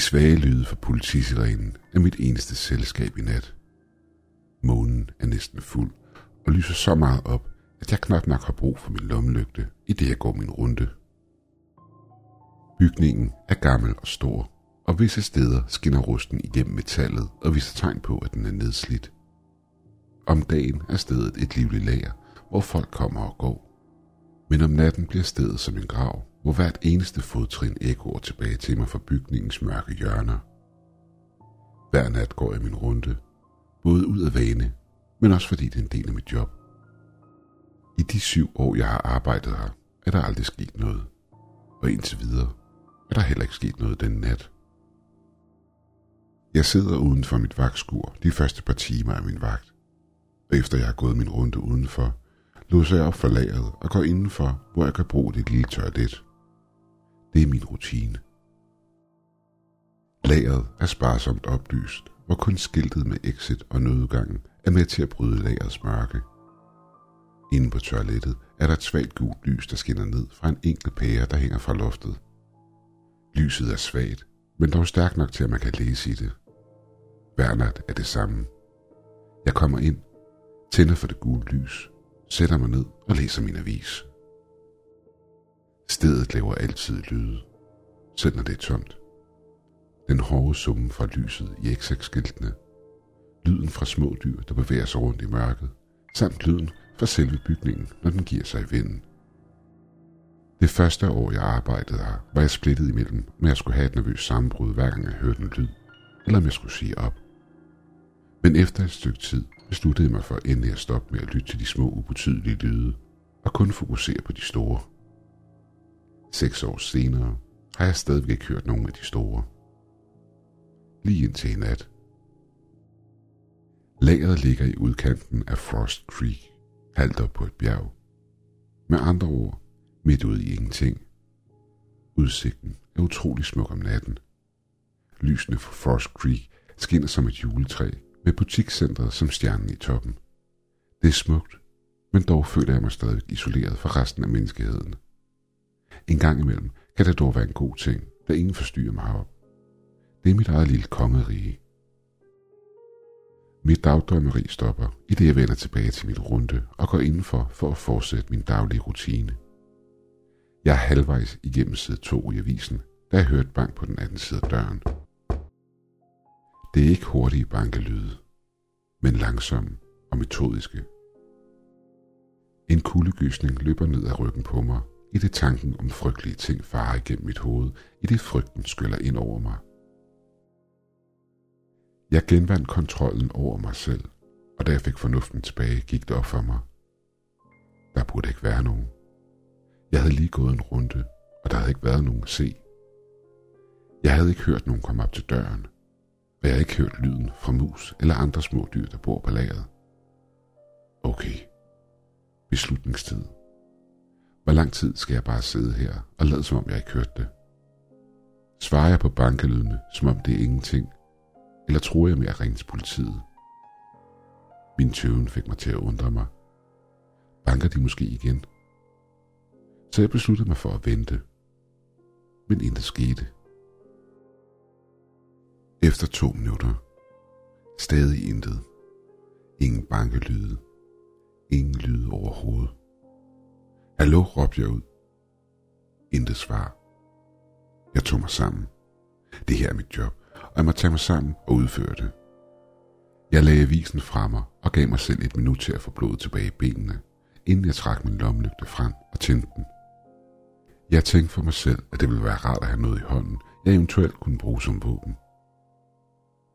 svage lyde fra politisirenen er mit eneste selskab i nat. Månen er næsten fuld og lyser så meget op, at jeg knap nok har brug for min lommelygte, i det jeg går min runde. Bygningen er gammel og stor, og visse steder skinner rusten igennem metallet og viser tegn på, at den er nedslidt. Om dagen er stedet et livligt lager, hvor folk kommer og går. Men om natten bliver stedet som en grav, hvor hvert eneste fodtrin ekkoer tilbage til mig fra bygningens mørke hjørner. Hver nat går jeg min runde, både ud af vane, men også fordi det er en del af mit job. I de syv år, jeg har arbejdet her, er der aldrig sket noget. Og indtil videre er der heller ikke sket noget den nat. Jeg sidder uden for mit vagtskur de første par timer af min vagt. Og efter jeg har gået min runde udenfor, låser jeg op for lageret og går indenfor, hvor jeg kan bruge det lille toilet. Det er min rutine. Lageret er sparsomt oplyst, hvor kun skiltet med exit og nødgangen er med til at bryde lagerets mørke. Inde på toilettet er der et svagt gult lys, der skinner ned fra en enkelt pære, der hænger fra loftet. Lyset er svagt, men dog stærkt nok til, at man kan læse i det. Bernard er det samme. Jeg kommer ind, tænder for det gule lys, sætter mig ned og læser min avis. Stedet laver altid lyde, selv når det er tomt. Den hårde summe fra lyset i XX-skiltene, lyden fra små dyr, der bevæger sig rundt i mørket, samt lyden fra selve bygningen, når den giver sig i vinden. Det første år, jeg arbejdede her, var jeg splittet imellem, om jeg skulle have et nervøst sammenbrud, hver gang jeg hørte en lyd, eller om jeg skulle sige op. Men efter et stykke tid besluttede jeg mig for endelig at stoppe med at lytte til de små ubetydelige lyde, og kun fokusere på de store. Seks år senere har jeg stadigvæk ikke hørt nogen af de store. Lige indtil en nat. Lageret ligger i udkanten af Frost Creek, halvt op på et bjerg. Med andre ord, midt ude i ingenting. Udsigten er utrolig smuk om natten. Lysene fra Frost Creek skinner som et juletræ med butikscentret som stjernen i toppen. Det er smukt, men dog føler jeg mig stadig isoleret fra resten af menneskeheden. En gang imellem kan det dog være en god ting, da ingen forstyrrer mig op. Det er mit eget lille kongerige. Mit dagdrømmeri stopper, i det jeg vender tilbage til mit runde og går indenfor for at fortsætte min daglige rutine. Jeg er halvvejs igennem side 2 i avisen, da jeg hørte bank på den anden side af døren. Det er ikke hurtige bankelyde, men langsomme og metodiske. En kuldegysning løber ned ad ryggen på mig, i det tanken om frygtelige ting farer igennem mit hoved, i det frygten skyller ind over mig. Jeg genvandt kontrollen over mig selv, og da jeg fik fornuften tilbage, gik det op for mig. Der burde ikke være nogen. Jeg havde lige gået en runde, og der havde ikke været nogen at se. Jeg havde ikke hørt nogen komme op til døren, og jeg havde ikke hørt lyden fra mus eller andre små dyr, der bor på lageret. Okay. Beslutningstid. Hvor lang tid skal jeg bare sidde her og lade som om jeg ikke hørte det? Svarer jeg på bankelydene, som om det er ingenting, eller tror jeg med at ringe til politiet? Min tøven fik mig til at undre mig. Banker de måske igen? Så jeg besluttede mig for at vente. Men intet skete. Efter to minutter. Stadig intet. Ingen bankelyde. Ingen lyde overhovedet. Hallo, råbte jeg ud. Intet svar. Jeg tog mig sammen. Det her er mit job, og jeg må tage mig sammen og udføre det. Jeg lagde avisen fra mig og gav mig selv et minut til at få blodet tilbage i benene, inden jeg trak min lommelygte frem og tændte den. Jeg tænkte for mig selv, at det ville være rart at have noget i hånden, jeg eventuelt kunne bruge som våben.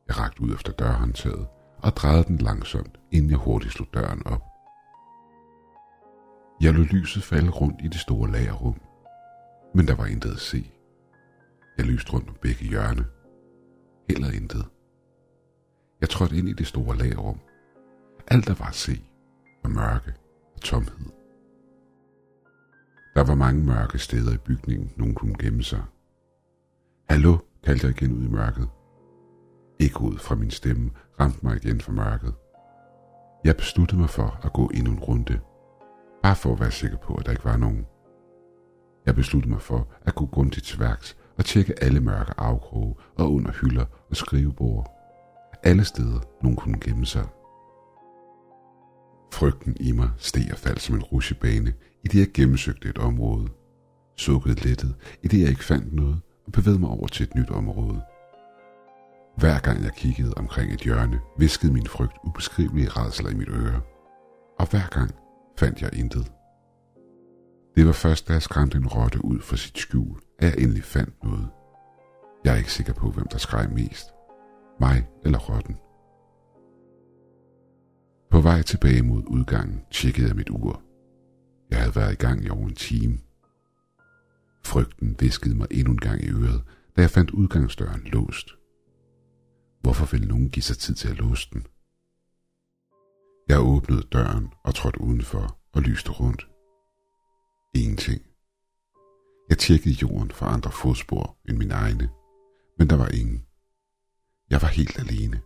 Jeg rakte ud efter dørhåndtaget og drejede den langsomt, inden jeg hurtigt slog døren op. Jeg lod lyset falde rundt i det store lagerrum, men der var intet at se. Jeg lyste rundt om begge hjørne. Heller intet. Jeg trådte ind i det store lagerrum. Alt der var at se var mørke og tomhed. Der var mange mørke steder i bygningen, nogen kunne gemme sig. Hallo, kaldte jeg igen ud i mørket. Ekkoet fra min stemme ramte mig igen fra mørket. Jeg besluttede mig for at gå endnu en runde. Bare for at være sikker på, at der ikke var nogen. Jeg besluttede mig for at gå grundigt til værks og tjekke alle mørke afkroge og under hylder og skrivebord. Alle steder, nogen kunne gemme sig. Frygten i mig steg og faldt som en rusjebane, i det jeg gennemsøgte et område. Sukkede lettet, i det jeg ikke fandt noget, og bevægede mig over til et nyt område. Hver gang jeg kiggede omkring et hjørne, viskede min frygt ubeskrivelige rædsler i mit øre. Og hver gang fandt jeg intet. Det var først, da jeg skræmte en rotte ud fra sit skjul, at jeg endelig fandt noget. Jeg er ikke sikker på, hvem der skreg mest. Mig eller rotten. På vej tilbage mod udgangen tjekkede jeg mit ur. Jeg havde været i gang i over en time. Frygten viskede mig endnu en gang i øret, da jeg fandt udgangsdøren låst. Hvorfor ville nogen give sig tid til at låse den? Jeg åbnede døren og trådte udenfor og lyste rundt. Ingenting. Jeg tjekkede jorden for andre fodspor end mine egne, men der var ingen. Jeg var helt alene.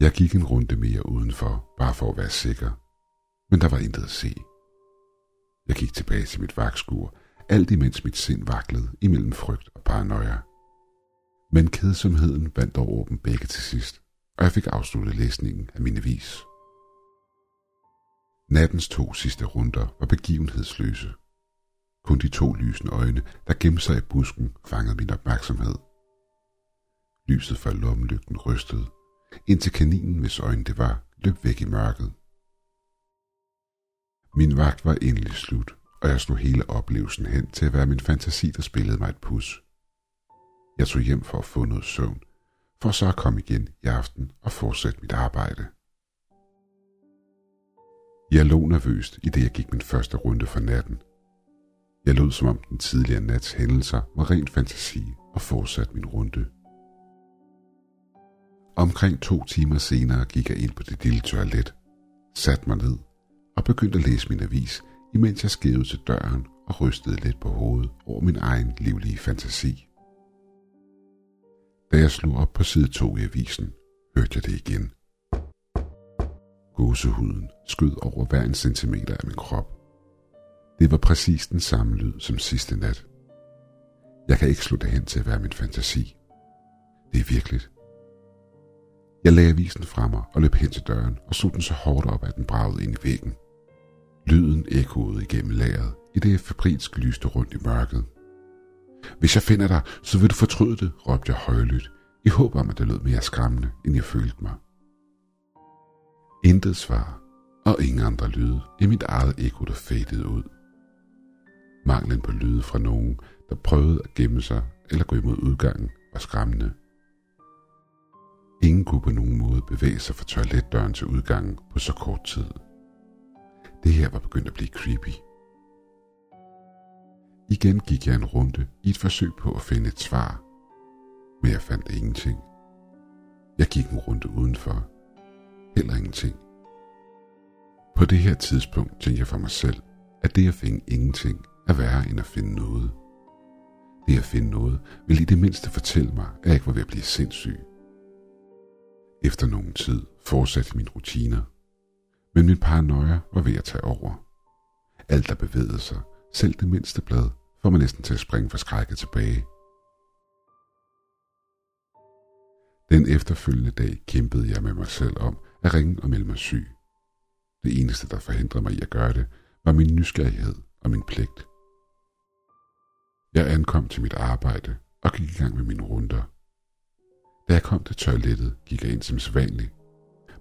Jeg gik en runde mere udenfor, bare for at være sikker, men der var intet at se. Jeg gik tilbage til mit vagtskur, alt imens mit sind vaklede imellem frygt og paranoia. Men kedsomheden vandt over dem begge til sidst, og jeg fik afsluttet læsningen af min vis. Nattens to sidste runder var begivenhedsløse. Kun de to lysende øjne, der gemte sig i busken, fangede min opmærksomhed. Lyset fra lommelygten rystede, indtil kaninen, hvis øjne det var, løb væk i mørket. Min vagt var endelig slut, og jeg slog hele oplevelsen hen til at være min fantasi, der spillede mig et pus. Jeg tog hjem for at få noget søvn, for så at komme igen i aften og fortsætte mit arbejde. Jeg lå nervøst, i det jeg gik min første runde for natten. Jeg lød som om den tidligere nats hændelser var ren fantasi og fortsatte min runde. Omkring to timer senere gik jeg ind på det lille toilet, satte mig ned og begyndte at læse min avis, imens jeg skævede til døren og rystede lidt på hovedet over min egen livlige fantasi. Da jeg slog op på side 2 i avisen, hørte jeg det igen. Gåsehuden skød over hver en centimeter af min krop. Det var præcis den samme lyd som sidste nat. Jeg kan ikke slå det hen til at være min fantasi. Det er virkeligt. Jeg lagde avisen fra mig og løb hen til døren og slog den så hårdt op, at den bragede ind i væggen. Lyden ekkoede igennem lageret, i det febrilsk lyste rundt i mørket. Hvis jeg finder dig, så vil du fortryde det, råbte jeg højlydt, i håb om, at det lød mere skræmmende, end jeg følte mig. Intet svar, og ingen andre lyde i mit eget ekko, der fadede ud. Manglen på lyde fra nogen, der prøvede at gemme sig eller gå imod udgangen, var skræmmende. Ingen kunne på nogen måde bevæge sig fra toiletdøren til udgangen på så kort tid. Det her var begyndt at blive creepy. Igen gik jeg en runde i et forsøg på at finde et svar, men jeg fandt ingenting. Jeg gik en runde udenfor. Ingenting. På det her tidspunkt tænkte jeg for mig selv, at det at finde ingenting er værre end at finde noget. Det at finde noget vil i det mindste fortælle mig, at jeg ikke var ved at blive sindssyg. Efter nogen tid fortsatte mine rutiner, men min paranoia var ved at tage over. Alt der bevægede sig, selv det mindste blad, får mig næsten til at springe for skrækket tilbage. Den efterfølgende dag kæmpede jeg med mig selv om at ringe og melde mig syg. Det eneste, der forhindrede mig i at gøre det, var min nysgerrighed og min pligt. Jeg ankom til mit arbejde og gik i gang med mine runder. Da jeg kom til toilettet, gik jeg ind som sædvanligt,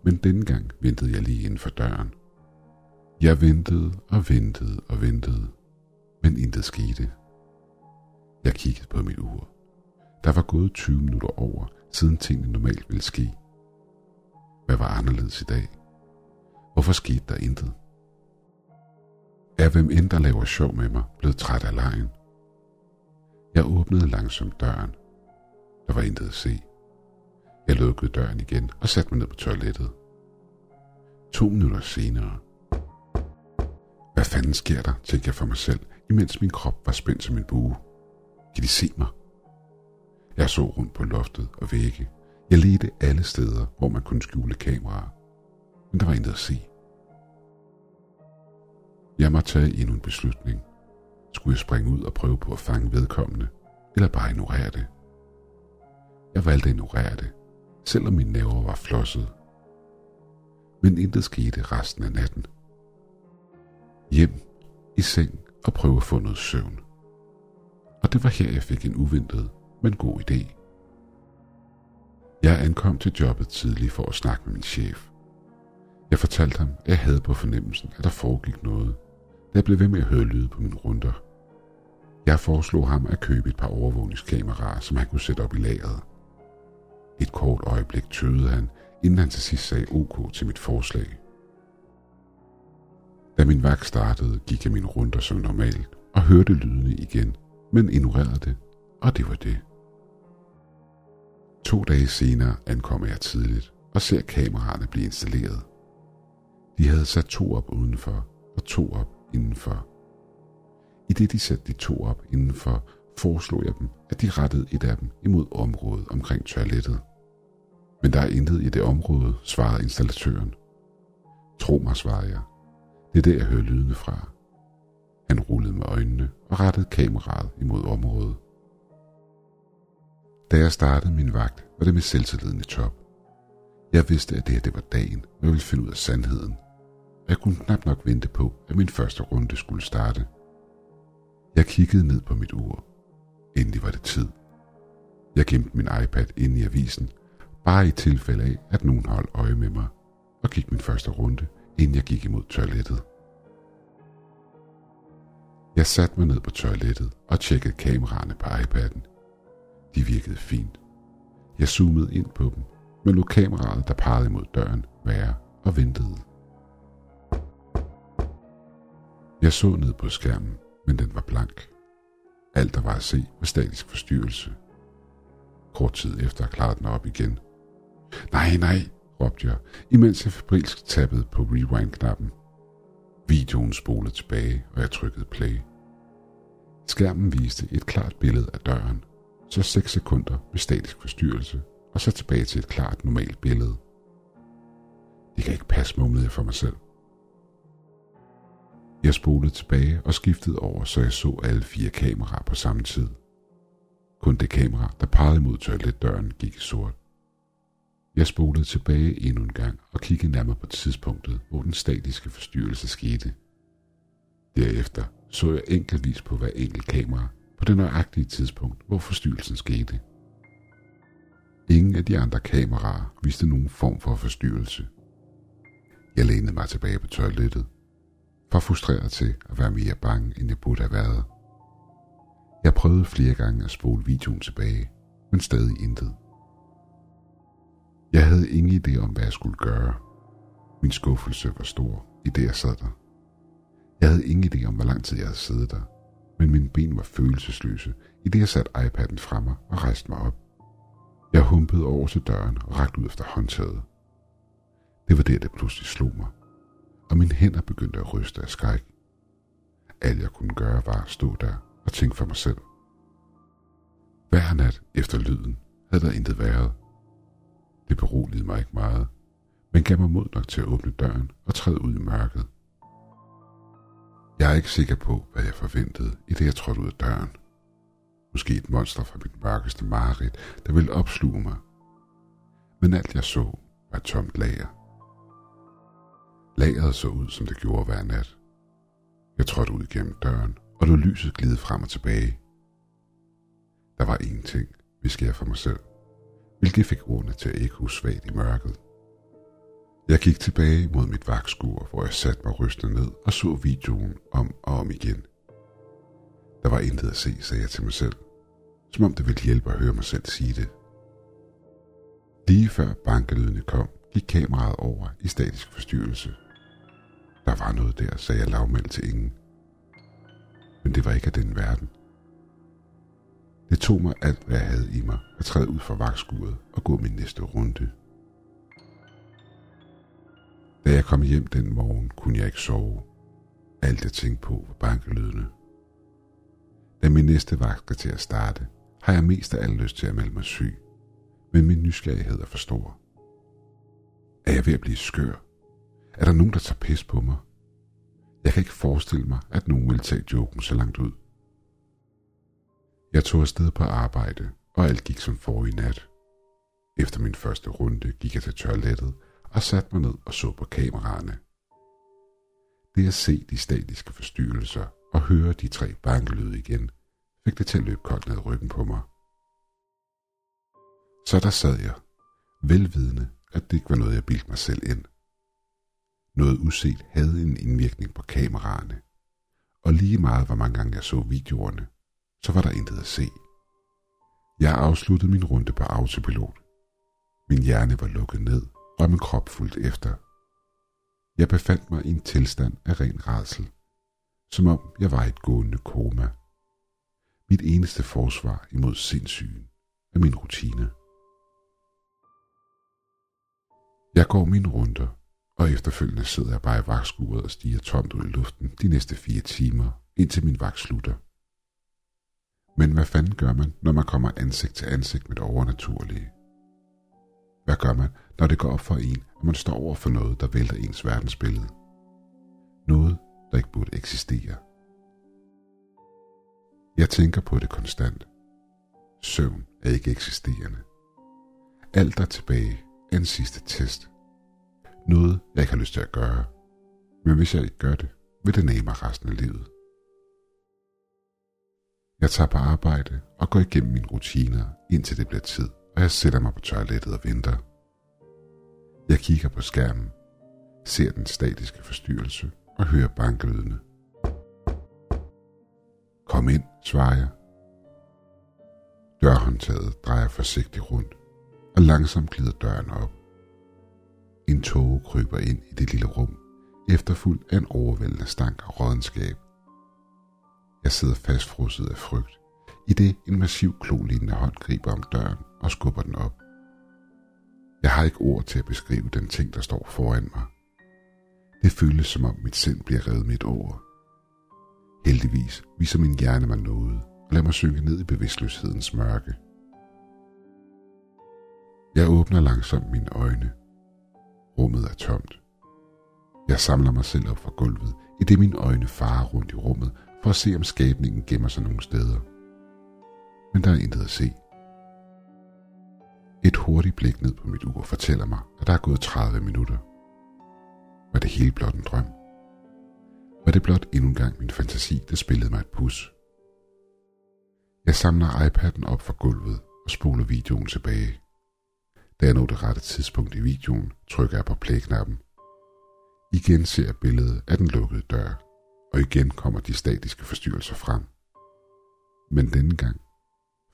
men denne gang ventede jeg lige inden for døren. Jeg ventede og ventede og ventede, men intet skete. Jeg kiggede på mit ur. Der var gået 20 minutter over, siden tingene normalt ville ske. Hvad var anderledes i dag? Hvorfor skete der intet? Er hvem end der laver sjov med mig blevet træt af lejen? Jeg åbnede langsomt døren. Der var intet at se. Jeg lukkede døren igen og satte mig ned på toilettet. To minutter senere. Hvad fanden sker der, tænkte jeg for mig selv, imens min krop var spændt som en bue. Kan de se mig? Jeg så rundt på loftet og vægge. Jeg ledte alle steder, hvor man kunne skjule kameraer. Men der var intet at se. Jeg måtte tage endnu en beslutning. Skulle jeg springe ud og prøve på at fange vedkommende? eller bare ignorere det. Jeg valgte at ignorere det, selvom mine næver var flosset. Men intet skete resten af natten. Hjem, i seng og prøve at få noget søvn. Og det var her, jeg fik en uventet, men god idé. Jeg ankom til jobbet tidligt for at snakke med min chef. Jeg fortalte ham, at jeg havde på fornemmelsen, at der foregik noget, da jeg blev ved med at høre lyde på mine runder. Jeg foreslog ham at købe et par overvågningskameraer, som han kunne sætte op i lageret. Et kort øjeblik tøvede han, inden han til sidst sagde OK til mit forslag. Da min vagt startede, gik jeg mine runder som normalt og hørte lydene igen, men ignorerede det, og det var det. To dage senere ankommer jeg tidligt og ser kameraerne blive installeret. De havde sat to op udenfor og to op indenfor. I det de satte de to op indenfor, foreslog jeg dem, at de rettede et af dem imod området omkring toilettet. Men der er intet i det område, svarede installatøren. Tro mig, svarede jeg. Det er det, jeg hører lydene fra. Han rullede med øjnene og rettede kameraet imod området. Da jeg startede min vagt, var det med selvtilliden i top. Jeg vidste, at det her det var dagen, hvor jeg ville finde ud af sandheden. Og jeg kunne knap nok vente på, at min første runde skulle starte. Jeg kiggede ned på mit ur. Endelig var det tid. Jeg gemte min iPad inde i avisen, bare i tilfælde af, at nogen holdt øje med mig, og gik min første runde, inden jeg gik imod toilettet. Jeg satte mig ned på toilettet og tjekkede kameraerne på iPad'en. De virkede fint. Jeg zoomede ind på dem, men lå kameraet, der pegede imod døren, være og ventede. Jeg så ned på skærmen, men den var blank. Alt der var at se var statisk forstyrrelse. Kort tid efter klarede den op igen. Nej, nej, råbte jeg, imens jeg febrilsk tappede på rewind-knappen. Videoen spolede tilbage, og jeg trykkede play. Skærmen viste et klart billede af døren, så 6 sekunder med statisk forstyrrelse, og så tilbage til et klart normalt billede. Det kan ikke passe, mumlede jeg for mig selv. Jeg spolede tilbage og skiftede over, så jeg så alle fire kameraer på samme tid. Kun det kamera, der pegede mod toiletdøren, gik i sort. Jeg spolede tilbage endnu en gang og kiggede nærmere på tidspunktet, hvor den statiske forstyrrelse skete. Derefter så jeg enkeltvis på hver enkelt kamera på det nøjagtige tidspunkt, hvor forstyrrelsen skete. Ingen af de andre kameraer viste nogen form for forstyrrelse. Jeg lænede mig tilbage på toilettet, var frustreret til at være mere bange, end jeg burde have været. Jeg prøvede flere gange at spole videoen tilbage, men stadig intet. Jeg havde ingen idé om, hvad jeg skulle gøre. Min skuffelse var stor, i det jeg sad der. Jeg havde ingen idé om, hvor lang tid jeg havde siddet der, men mine ben var følelsesløse, i det jeg satte iPad'en fra mig og rejste mig op. Jeg humpede over til døren og rakte ud efter håndtaget. Det var der, det pludselig slog mig, og mine hænder begyndte at ryste af skræk. Alt jeg kunne gøre var at stå der og tænke for mig selv. Hver nat efter lyden havde der intet været. Det beroligede mig ikke meget, men gav mig mod nok til at åbne døren og træde ud i mørket. Jeg er ikke sikker på, hvad jeg forventede, i det jeg trådte ud af døren. Måske et monster fra mit mørkeste mareridt, der ville opsluge mig. Men alt jeg så, var et tomt lager. Lageret så ud, som det gjorde hver nat. Jeg trådte ud gennem døren, og lå lyset glide frem og tilbage. Der var ingenting, viskede jeg for mig selv, hvilket fik ordene til at ekko svagt i mørket. Jeg gik tilbage mod mit vagtskur, hvor jeg satte mig rystende ned og så videoen om og om igen. Der var intet at se, sagde jeg til mig selv, som om det ville hjælpe at høre mig selv sige det. Lige før bankelydene kom, gik kameraet over i statisk forstyrrelse. Der var noget der, sagde jeg lavmældt til ingen. Men det var ikke af den verden. Det tog mig alt, hvad jeg havde i mig, at træde ud fra vagtskuret og gå min næste runde. Da jeg kom hjem den morgen, kunne jeg ikke sove. Alt jeg tænkte på var bankelydene. Da min næste vagt skal til at starte, har jeg mest af alt lyst til at melde mig syg, men min nysgerrighed er for stor. Er jeg ved at blive skør? Er der nogen, der tager pis på mig? Jeg kan ikke forestille mig, at nogen vil tage joken så langt ud. Jeg tog afsted på arbejde, og alt gik som for i nat. Efter min første runde gik jeg til toilettet og satte mig ned og så på kameraerne. Det at se de statiske forstyrrelser og høre de tre bankelyde igen, fik det til at løbe koldt ned ryggen på mig. Så der sad jeg, velvidende, at det ikke var noget, jeg bildte mig selv ind. Noget uset havde en indvirkning på kameraerne, og lige meget hvor mange gange jeg så videoerne, så var der intet at se. Jeg afsluttede min runde på autopilot. Min hjerne var lukket ned, og min krop fulgte efter. Jeg befandt mig i en tilstand af ren rædsel, som om jeg var i et gående koma. Mit eneste forsvar imod sindssygen er min rutine. Jeg går mine runder, og efterfølgende sidder jeg bare i vagtskuret og stiger tomt ud i luften de næste fire timer, indtil min vagt slutter. Men hvad fanden gør man, når man kommer ansigt til ansigt med det overnaturlige? Hvad gør man, når det går op for en, at man står over for noget, der vælter ens verdensbillede? Noget, der ikke burde eksistere. Jeg tænker på det konstant. Søvn er ikke eksisterende. Alt er tilbage er en sidste test. Noget, jeg ikke har lyst til at gøre. Men hvis jeg ikke gør det, vil det næme mig resten af livet. Jeg tager på arbejde og går igennem mine rutiner, indtil det bliver tid, og jeg sætter mig på toilettet og venter. Jeg kigger på skærmen, ser den statiske forstyrrelse og hører banklydene. Kom ind, svarer jeg. Dørhåndtaget drejer forsigtigt rundt, og langsomt glider døren op. En tåge kryber ind i det lille rum, efterfulgt af en overvældende stank af rådenskab. Jeg sidder fastfrosset af frygt, i det en massiv klolignende hånd griber om døren og skubber den op. Jeg har ikke ord til at beskrive den ting, der står foran mig. Det føles som om mit sind bliver revet midt over. Heldigvis viser min hjerne mig noget og lader mig synke ned i bevidstløshedens mørke. Jeg åbner langsomt mine øjne. Rummet er tomt. Jeg samler mig selv op fra gulvet, i det mine øjne farer rundt i rummet, for at se om skabningen gemmer sig nogle steder. Men der er intet at se. Et hurtigt blik ned på mit ur fortæller mig, at der er gået 30 minutter. Var det hele blot en drøm? Var det blot endnu en gang min fantasi, der spillede mig et pus? Jeg samler iPad'en op fra gulvet og spoler videoen tilbage. Da jeg når det rette tidspunkt i videoen, trykker jeg på play-knappen. Igen ser jeg billedet af den lukkede dør, og igen kommer de statiske forstyrrelser frem. Men denne gang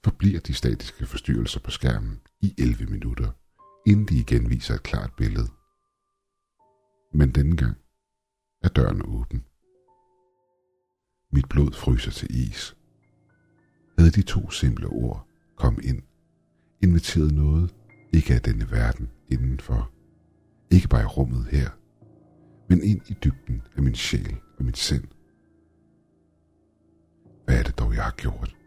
forbliver de statiske forstyrrelser på skærmen i 11 minutter, inden de igen viser et klart billede. Men denne gang er døren åben. Mit blod fryser til is. Havde de to simple ord, kom ind, inviteret noget, ikke af denne verden indenfor. Ikke bare i rummet her, men ind i dybden af min sjæl og mit sind. Hvad er det dog, jeg har gjort?